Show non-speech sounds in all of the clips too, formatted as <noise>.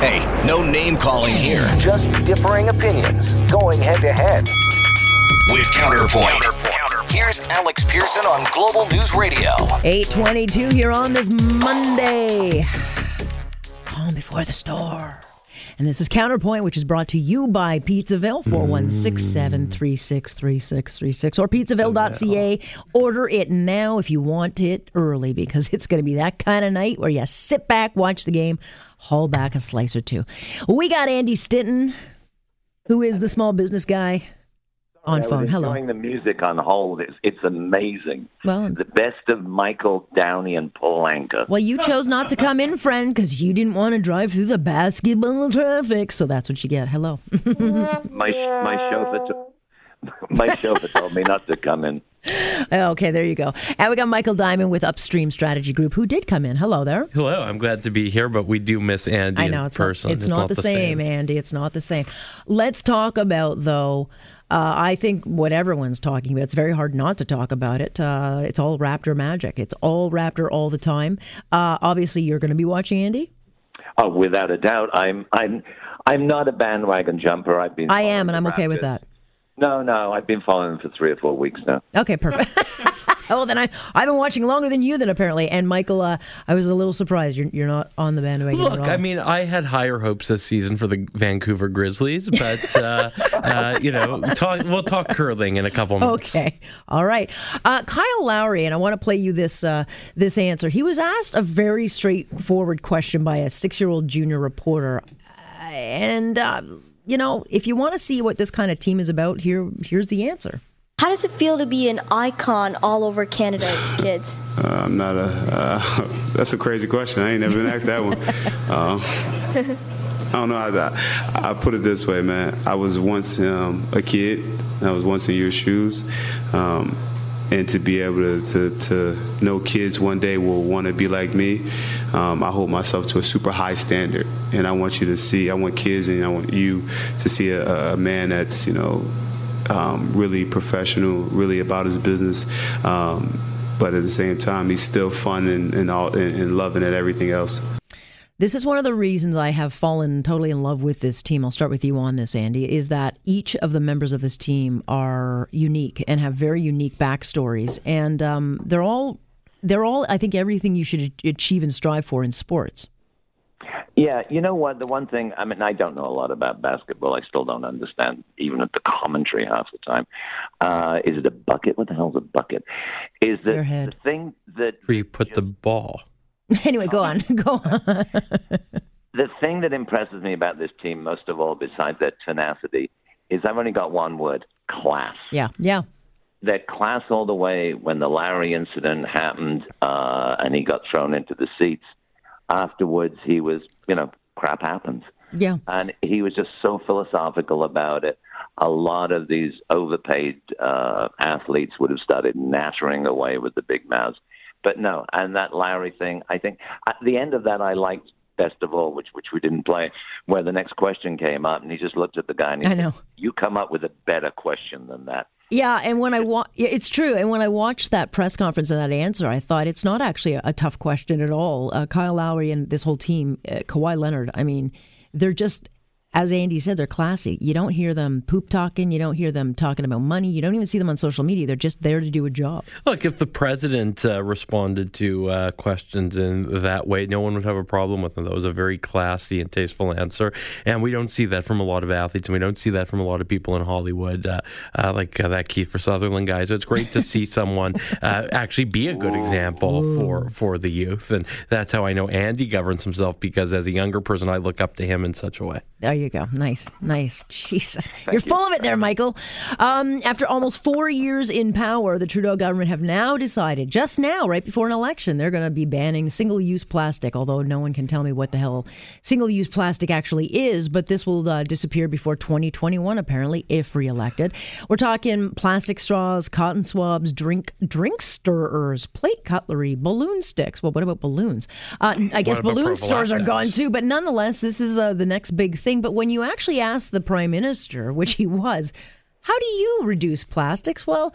Hey, no name calling here. Just differing opinions going head to head. With Counterpoint. Here's Alex Pearson on Global News Radio. 822 here on this Monday. Calm before the storm. And this is Counterpoint, which is brought to you by Pizzaville, 416-736-3636 or pizzaville.ca. Order it now if you want it early because it's going to be that kind of night where you sit back, watch the game, haul back a slice or two. We got Andy Stinton, who is the small business guy on I phone. Hello. enjoying the music on hold. It's, it's amazing. Well- the best of Michael Downey and Paul Anka. Well, you chose not to come in, friend, because you didn't want to drive through the basketball traffic. So that's what you get. Hello. <laughs> My my chauffeur <laughs> my chauffeur told me not to come in. okay, there you go. And we got Michael Diamond with Upstream Strategy Group, who did come in. Hello there. Hello, I'm glad to be here, but we do miss Andy I know in it's person. not, it's, not, the same, Andy. It's not the same. Let's talk about though. Uh, I think what everyone's talking about. It's very hard not to talk about it. Uh, it's all Raptor magic. It's all Raptor all the time. Uh, obviously, you're going to be watching Andy. Oh, without a doubt, I'm I'm I'm not a bandwagon jumper. I've been. I am, and I'm okay with that. No, no, I've been following them for three or four weeks now. Okay, perfect. <laughs> <laughs> oh, then I I've been watching longer than you then apparently. And Michael, uh, I was a little surprised you're you're not on the bandwagon. Look, at all. I mean, I had higher hopes this season for the Vancouver Grizzlies, but uh, <laughs> uh, you know, talk, we'll talk curling in a couple months. Okay. All right. Uh, Kyle Lowry, and I want to play you this uh, this answer. He was asked a very straightforward question by a six year old junior reporter, uh, and uh, you know, if you want to see what this kind of team is about, here here's the answer. How does it feel to be an icon all over Canada, kids? <laughs> Uh, I'm not a. Uh, <laughs> that's a crazy question. I ain't never been asked that one. <laughs> Um, I don't know how that. I put it this way, man. I was once um, a kid. I was once in your shoes. Um, and to be able to, to, to know kids one day will want to be like me, um, I hold myself to a super high standard. And I want you to see, I want kids and I want you to see a, a man that's, you know, um, really professional, really about his business. Um, but at the same time, he's still fun and, and, all, and, and loving at everything else. This is one of the reasons I have fallen totally in love with this team. I'll start with you on this, Andy. Is that each of the members of this team are unique and have very unique backstories, and um, they're all they're all I think everything you should achieve and strive for in sports. Yeah, you know what? The one thing, I mean, I don't know a lot about basketball. I still don't understand, even at the commentary half the time. Uh, is it a bucket? What the hell's a bucket? Is that the thing that Where you put the ball. <laughs> anyway, go on, <laughs> go on. the thing that impresses me about this team most of all, besides their tenacity, is I've only got one word: class. yeah, yeah. Their class all the way when the Lowry incident happened uh, and he got thrown into the seats. Afterwards, he was, you know, crap happens. Yeah. and he was just so philosophical about it. A lot of these overpaid uh, athletes would have started nattering away with the big mouths, but no. And that Lowry thing, I think at the end of that, I liked best of all, which which we didn't play, where the next question came up, and he just looked at the guy and he I said, know. "You come up with a better question than that." Yeah, and when I wa- it's true. And when I watched that press conference and that answer, I thought it's not actually a, a tough question at all. Uh, Kyle Lowry and this whole team, uh, Kawhi Leonard. I mean, they're just, as Andy said, they're classy. You don't hear them poop talking. You don't hear them talking about money. You don't even see them on social media. They're just there to do a job. Look, if the president uh, responded to uh, questions in that way, no one would have a problem with them. That was a very classy and tasteful answer, and we don't see that from a lot of athletes, and we don't see that from a lot of people in Hollywood, uh, uh, like uh, that Kiefer Sutherland guy. So it's great to see someone uh, actually be a good example for for the youth, and that's how I know Andy governs himself because as a younger person, I look up to him in such a way. There you go. Nice, nice. <laughs> Jesus, you're full of it there, Michael. Um, after almost four years in power, the Trudeau government have now decided, just now, right before an election, they're going to be banning single-use plastic. Although no one can tell me what the hell single-use plastic actually is, but this will uh, disappear before 2021, apparently, if reelected. We're talking plastic straws, cotton swabs, drink drink stirrers, plate cutlery, balloon sticks. Well, what about balloons? Uh, I guess balloon stores are gone too, but nonetheless, this is uh, the next big thing. But when you actually ask the prime minister, which he was, how do you reduce plastics? Well,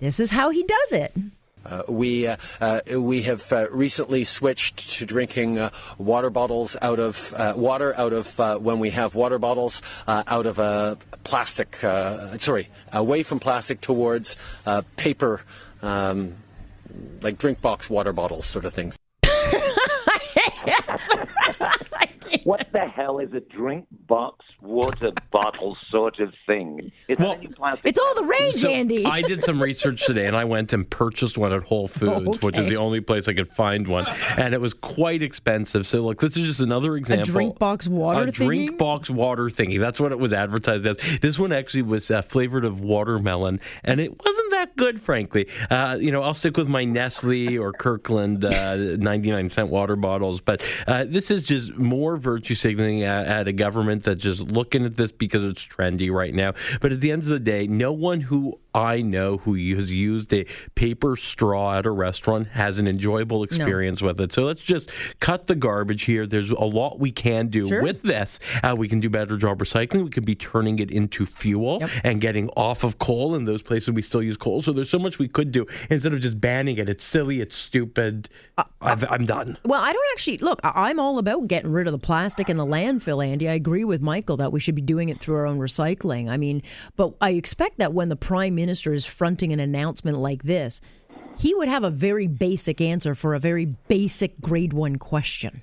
this is how he does it. Uh, we uh, uh, we have uh, recently switched to drinking uh, water bottles out of uh, water out of when we have water bottles out of a plastic. sorry, away from plastic towards paper, um, like drink box water bottles, sort of things. <laughs> <laughs> what the hell is a drink box water bottle sort of thing? Is well, it's all the rage, so Andy. I did some research today, and I went and purchased one at Whole Foods, okay. which is the only place I could find one, and it was quite expensive. So, look, this is just another example. A drink box water. A thingy? drink box water thingy. That's what it was advertised as. This one actually was uh, flavored of watermelon, and it wasn't that good, frankly. Uh, you know, I'll stick with my Nestle or Kirkland uh, 99 cent water bottles, but uh, this is just more virtue signaling at, at, a government that's just looking at this because it's trendy right now. But at the end of the day, no one who I know who has used a paper straw at a restaurant has an enjoyable experience no. with it. So let's just cut the garbage here. There's a lot we can do sure. with this. Uh, we can do better job recycling. We can be turning it into fuel yep. and getting off of coal in those places we still use coal. So there's so much we could do instead of just banning it. It's silly. It's stupid. Uh, i am done. Well, I don't actually look. I'm all about getting rid of the plastic in the landfill, Andy. I agree with Michael that we should be doing it through our own recycling. I mean, but I expect that when the prime minister minister is fronting an announcement like this, he would have a very basic answer for a very basic grade one question.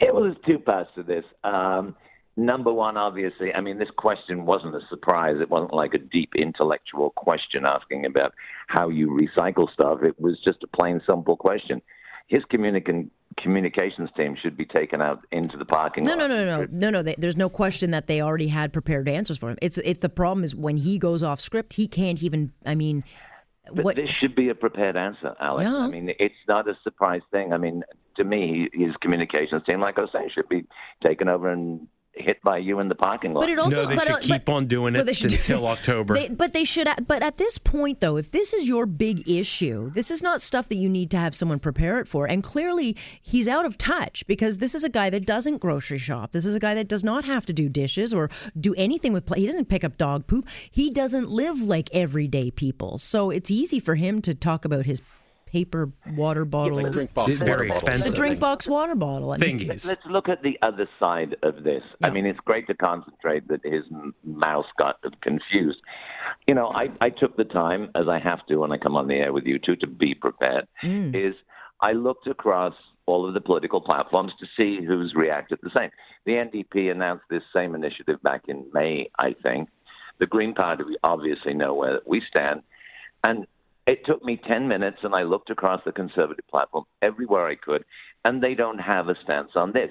It was two parts to this. Um, number one, obviously, I mean, this question wasn't a surprise. It wasn't like a deep intellectual question asking about how you recycle stuff. It was just a plain, simple question. His communication communications team should be taken out into the parking no, lot. No, no, no, no, no, no. They, there's no question that they already had prepared answers for him. It's it's the problem is when he goes off script, he can't even. I mean, but what? this should be a prepared answer, Alex. Yeah. I mean, it's not a surprise thing. I mean, to me, his communications team, like I was saying, should be taken over and hit by you in the parking lot. But it also, no, they but, should uh, keep but, on doing it until October. They, but they should. But at this point, though, if this is your big issue, this is not stuff that you need to have someone prepare it for. And clearly, he's out of touch because this is a guy that doesn't grocery shop. This is a guy that does not have to do dishes or do anything with. Play. He doesn't pick up dog poop. He doesn't live like everyday people. So it's easy for him to talk about his paper water bottle. Like drink box it's very expensive. A drink box water bottle. Thingies. Let's look at the other side of this. Yeah. I mean, it's great to concentrate that his mouse got confused. You know, I, I took the time, as I have to when I come on the air with you two, to be prepared. Mm. Is I looked across all of the political platforms to see who's reacted the same. The NDP announced this same initiative back in May, I think. The Green Party, we obviously know where we stand. And it took me 10 minutes and I looked across the conservative platform everywhere I could, and they don't have a stance on this.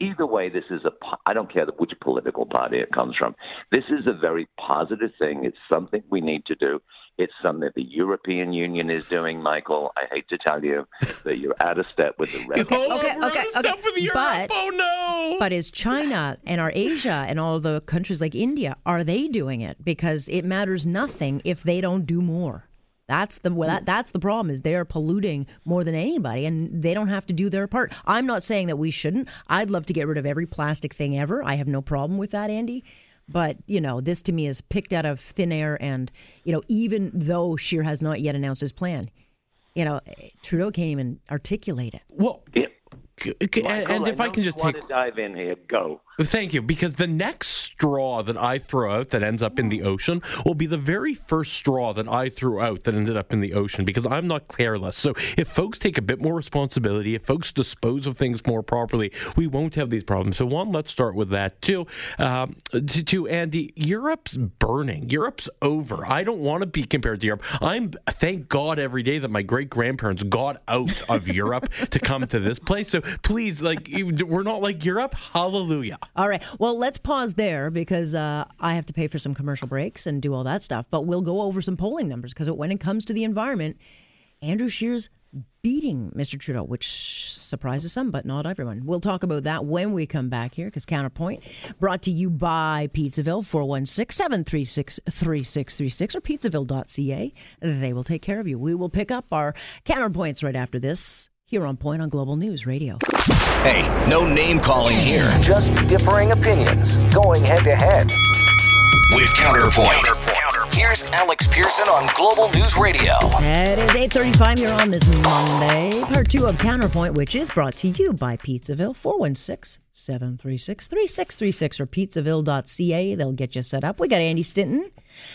Either way, this is a, I don't care which political party it comes from. This is a very positive thing. It's something we need to do. It's something the European Union is doing, Michael. I hate to tell you that you're out of step with the rest. Okay, okay, okay, okay. But, oh no! But is China and our Asia and all the countries like India are they doing it? Because it matters nothing if they don't do more. That's the that, that's the problem is they're polluting more than anybody, and they don't have to do their part. I'm not saying that we shouldn't. I'd love to get rid of every plastic thing ever. I have no problem with that, Andy. But you know, this to me is picked out of thin air, and you know, even though Scheer has not yet announced his plan, you know, Trudeau can't even articulate it. Well, yeah. Michael, and, if I, I can just take dive in here, go. Thank you. Because the next straw that I throw out that ends up in the ocean will be the very first straw that I threw out that ended up in the ocean because I'm not careless. So if folks take a bit more responsibility, if folks dispose of things more properly, we won't have these problems. So, one, let's start with that. Two, um, to, to Andy, Europe's burning. Europe's over. I don't want to be compared to Europe. I'm, thank God, every day that my great grandparents got out of Europe to come to this place. So please, like, we're not like Europe. Hallelujah. All right. Well, let's pause there because uh, I have to pay for some commercial breaks and do all that stuff. But we'll go over some polling numbers because when it comes to the environment, Andrew Scheer's beating Mr. Trudeau, which surprises some, but not everyone. We'll talk about that when we come back here because Counterpoint brought to you by Pizzaville, 416 736 3636 or pizzaville.ca. They will take care of you. We will pick up our counterpoints right after this here on Point on Global News Radio. Hey, no name calling here. Just differing opinions going head to head. With Counterpoint. Counterpoint. Here's Here's Alex Pearson on Global News Radio. It is 8.35 here on this Monday. Part two of Counterpoint, which is brought to you by Pizzaville, 416-736-3636 or pizzaville.ca. They'll get you set up. We got Andy Stinton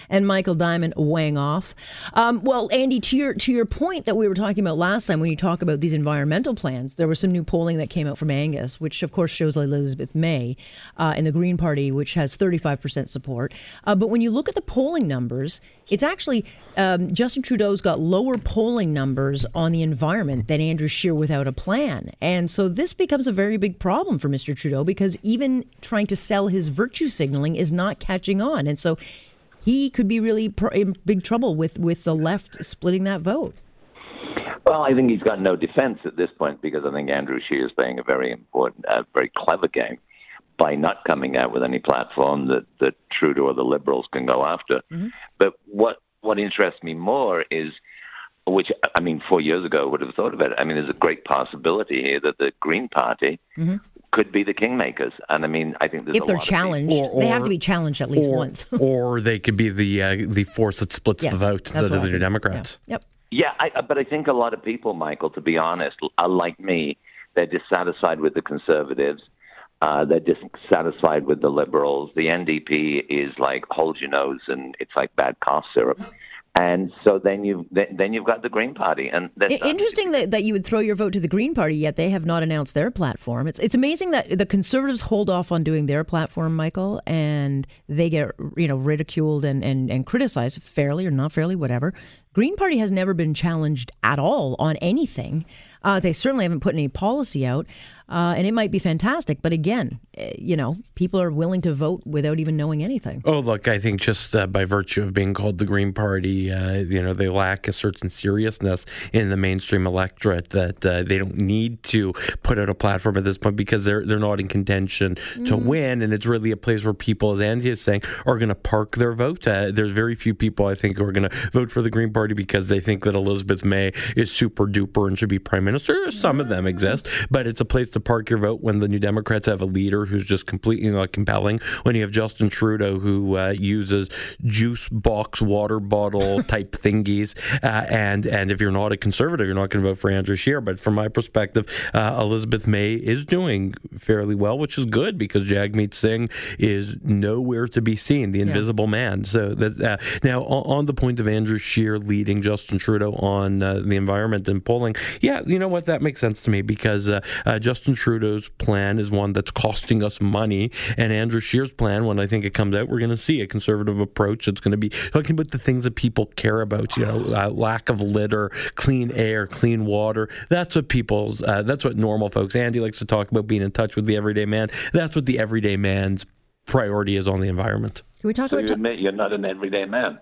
and Michael Diamond weighing off. Um, well, Andy, to your to your point that we were talking about last time, when you talk about these environmental plans, there was some new polling that came out from Angus, which of course shows Elizabeth May uh, in the Green Party, which has 35% support. Uh, but when you look at the polling numbers, it's actually um, Justin Trudeau's got lower polling numbers on the environment than Andrew Scheer without a plan. And so this becomes a very big problem for Mr. Trudeau because even trying to sell his virtue signaling is not catching on. And so he could be really in big trouble with, with the left splitting that vote. Well, I think he's got no defense at this point because I think Andrew Scheer is playing a very important, uh, very clever game by not coming out with any platform that, that Trudeau or the Liberals can go after. Mm-hmm. But what what interests me more is, which I mean, four years ago I would have thought of it. I mean, there's a great possibility here that the Green Party mm-hmm could be the kingmakers. And I mean, I think there's a lot of if they're challenged, or, or, they have to be challenged at least or, once. <laughs> or they could be the uh, the force that splits yes, the vote instead of the new Democrats. Yeah. Yep. Yeah, I, but I think a lot of people, Michael, to be honest, are like me. They're dissatisfied with the conservatives. Uh, they're dissatisfied with the liberals. The NDP is like hold your nose, and it's like bad cough syrup and so then you've then you've got the Green Party, and interesting that, that you would throw your vote to the Green Party, yet they have not announced their platform. It's it's amazing that the Conservatives hold off on doing their platform, Michael, and they get you know ridiculed and and, and criticized fairly or not fairly, whatever. Green Party has never been challenged at all on anything. Uh, they certainly haven't put any policy out, uh, and it might be fantastic. But again, uh, you know, people are willing to vote without even knowing anything. Oh, look, I think just uh, by virtue of being called the Green Party, uh, you know, they lack a certain seriousness in the mainstream electorate that uh, they don't need to put out a platform at this point because they're they're not in contention mm. to win, and it's really a place where people, as Andy is saying, are going to park their vote. there's very few people I think who are going to vote for the Green Party because they think that Elizabeth May is super duper and should be prime minister. Some of them exist, but it's a place to park your vote when the New Democrats have a leader who's just completely not compelling. When you have Justin Trudeau who uh, uses juice box water bottle <laughs> type thingies, uh, and and if you're not a conservative, you're not going to vote for Andrew Scheer. But from my perspective, uh, Elizabeth May is doing fairly well, which is good because Jagmeet Singh is nowhere to be seen, the invisible yeah. man. So that uh, now on the point of Andrew Scheer leading Justin Trudeau on uh, the environment and polling, yeah, you know know what? That makes sense to me because uh, uh, Justin Trudeau's plan is one that's costing us money, and Andrew Scheer's plan, when I think it comes out, we're going to see a conservative approach. It's going to be talking about the things that people care about. You know, uh, lack of litter, clean air, clean water. That's what people's. Uh, that's what normal folks. Andy likes to talk about being in touch with the everyday man. That's what the everyday man's priority is on the environment. Can we talk so about? You admit you're not an everyday man.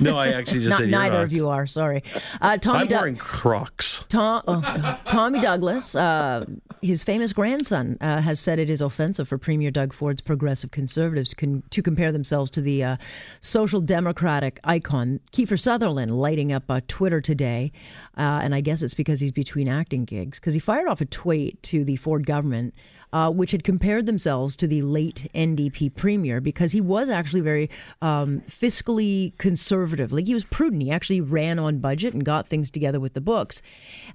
No, I actually just Not, neither not. of you are. Sorry, uh, Tommy. I'm wearing Crocs. Tom, oh, Tommy Douglas, uh, his famous grandson, uh, has said it is offensive for Premier Doug Ford's progressive conservatives con- to compare themselves to the uh, social democratic icon Kiefer Sutherland, lighting up uh, Twitter today, uh, and I guess it's because he's between acting gigs because he fired off a tweet to the Ford government uh, which had compared themselves to the late NDP premier because he was actually very um, fiscally conservative. Like he was prudent. He actually ran on budget and got things together with the books.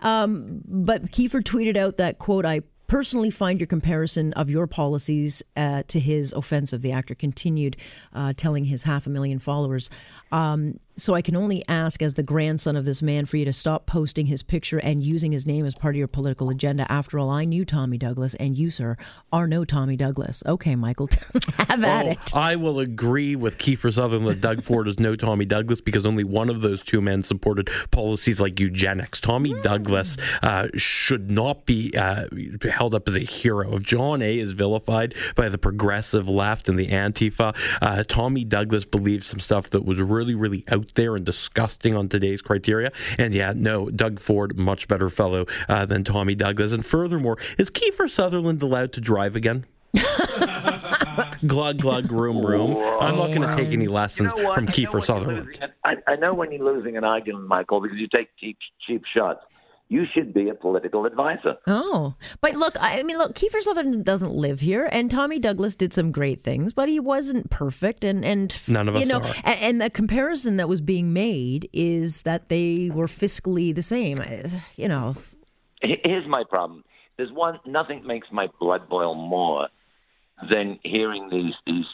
Um, but Kiefer tweeted out that, quote, I personally find your comparison of your policies uh, to his offensive. The actor continued uh, telling his half a million followers. Um, so I can only ask, as the grandson of this man, for you to stop posting his picture and using his name as part of your political agenda. After all, I knew Tommy Douglas, and you, sir, are no Tommy Douglas. Okay, Michael, <laughs> have at oh, it. I will agree with Kiefer Sutherland that Doug Ford is no Tommy Douglas because only one of those two men supported policies like eugenics. Tommy mm. Douglas uh, should not be uh, held up as a hero. If John A. is vilified by the progressive left and the Antifa, uh, Tommy Douglas believed some stuff that was really, really out there and disgusting on today's criteria. And yeah, no, Doug Ford, much better fellow uh, than Tommy Douglas. And furthermore, is Kiefer Sutherland allowed to drive again? <laughs> glug glug room room. I'm not going to take any lessons you know from Kiefer Sutherland. I, I, know when you're losing an argument, Michael, because you take cheap cheap shots. You should be a political advisor. Oh, but look, I mean, look, Kiefer Sutherland doesn't live here, and Tommy Douglas did some great things, but he wasn't perfect, and and None of you us know, are. And, and the comparison that was being made is that they were fiscally the same. Uh, you know, Here's my problem. There's one. Nothing makes my blood boil more than hearing these these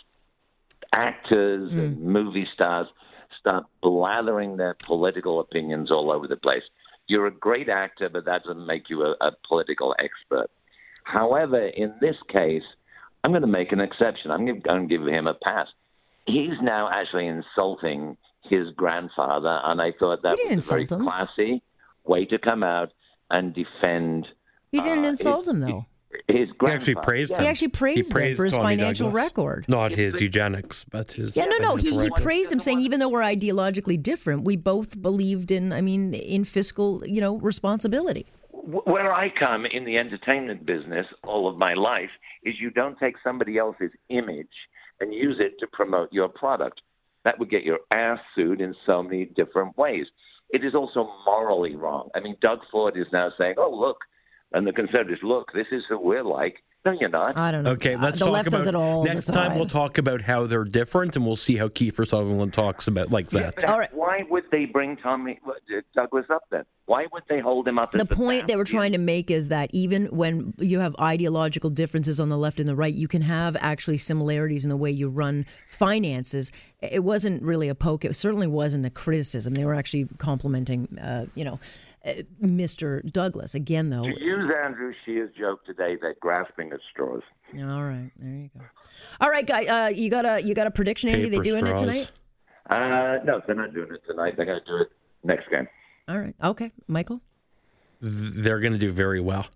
actors hmm. and movie stars start blathering their political opinions all over the place. You're a great actor, but that doesn't make you a, a political expert. However, in this case, I'm going to make an exception. I'm going to give him a pass. He's now actually insulting his grandfather, and I thought that was a very him. classy way to come out and defend he didn't uh, insult his- him though. His He actually praised Yeah. him. He actually praised him for his Tommy financial Douglas. record. Not his eugenics, but his. Yeah, no, no. He, he praised him, saying even though we're ideologically different, we both believed in. I mean, in fiscal, you know, responsibility. Where I come in the entertainment business all of my life is you don't take somebody else's image and use it to promote your product. That would get your ass sued in so many different ways. It is also morally wrong. I mean, Doug Ford is now saying, "Oh, look," and the conservatives, "Look, this is who we're like." No, you're not. I don't know. Okay, let's the talk left about it all next time. time. We'll talk about how they're different, and we'll see how Kiefer Sutherland talks about like that. but All right. Why would they bring Tommy uh, Douglas up then? Why would they hold him up? the as point they were trying to make is that even when you have ideological differences on the left and the right, you can have actually similarities in the way you run finances. It wasn't really a poke. It certainly wasn't a criticism. They were actually complimenting, uh, you know, Mr. Douglas. Again, though. To use Andrew Scheer's joke today, they're grasping at straws. All right, there you go. All right, guy, uh, you got a you got a prediction, Andy? They Paper doing it tonight? Uh, no, they're not doing it tonight. They're going to do it next game. All right, okay, Michael. They're going to do very well.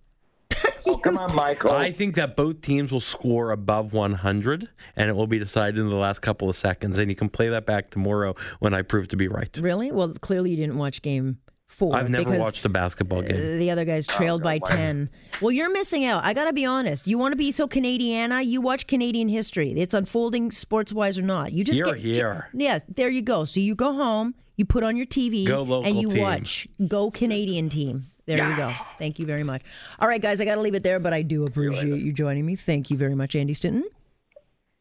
Oh, come on, Michael. I think that both teams will score above 100, and it will be decided in the last couple of seconds. And you can play that back tomorrow when I prove to be right. Really? Well, clearly you didn't watch game four. I've never watched a basketball game. The other guys trailed by 10. Well, you're missing out. I got to be honest. You want to be so Canadiana? You watch Canadian history. It's unfolding sports wise or not. You just You're get, here. Yeah, there you go. So you go home, you put on your TV, Go local and you team. watch Go Canadian Team. There you go. Thank you very much. All right, guys, I got to leave it there, but I do appreciate you joining me. Thank you very much, Andy Stinton.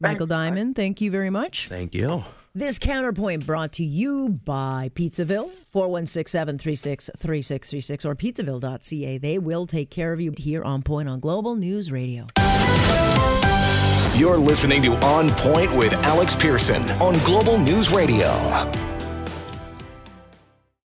Michael Diamond, thank you very much. Thank you. This counterpoint brought to you by Pizzaville, 416-736-3636 or pizzaville.ca. They will take care of you here on Point on Global News Radio. You're listening to On Point with Alex Pearson on Global News Radio.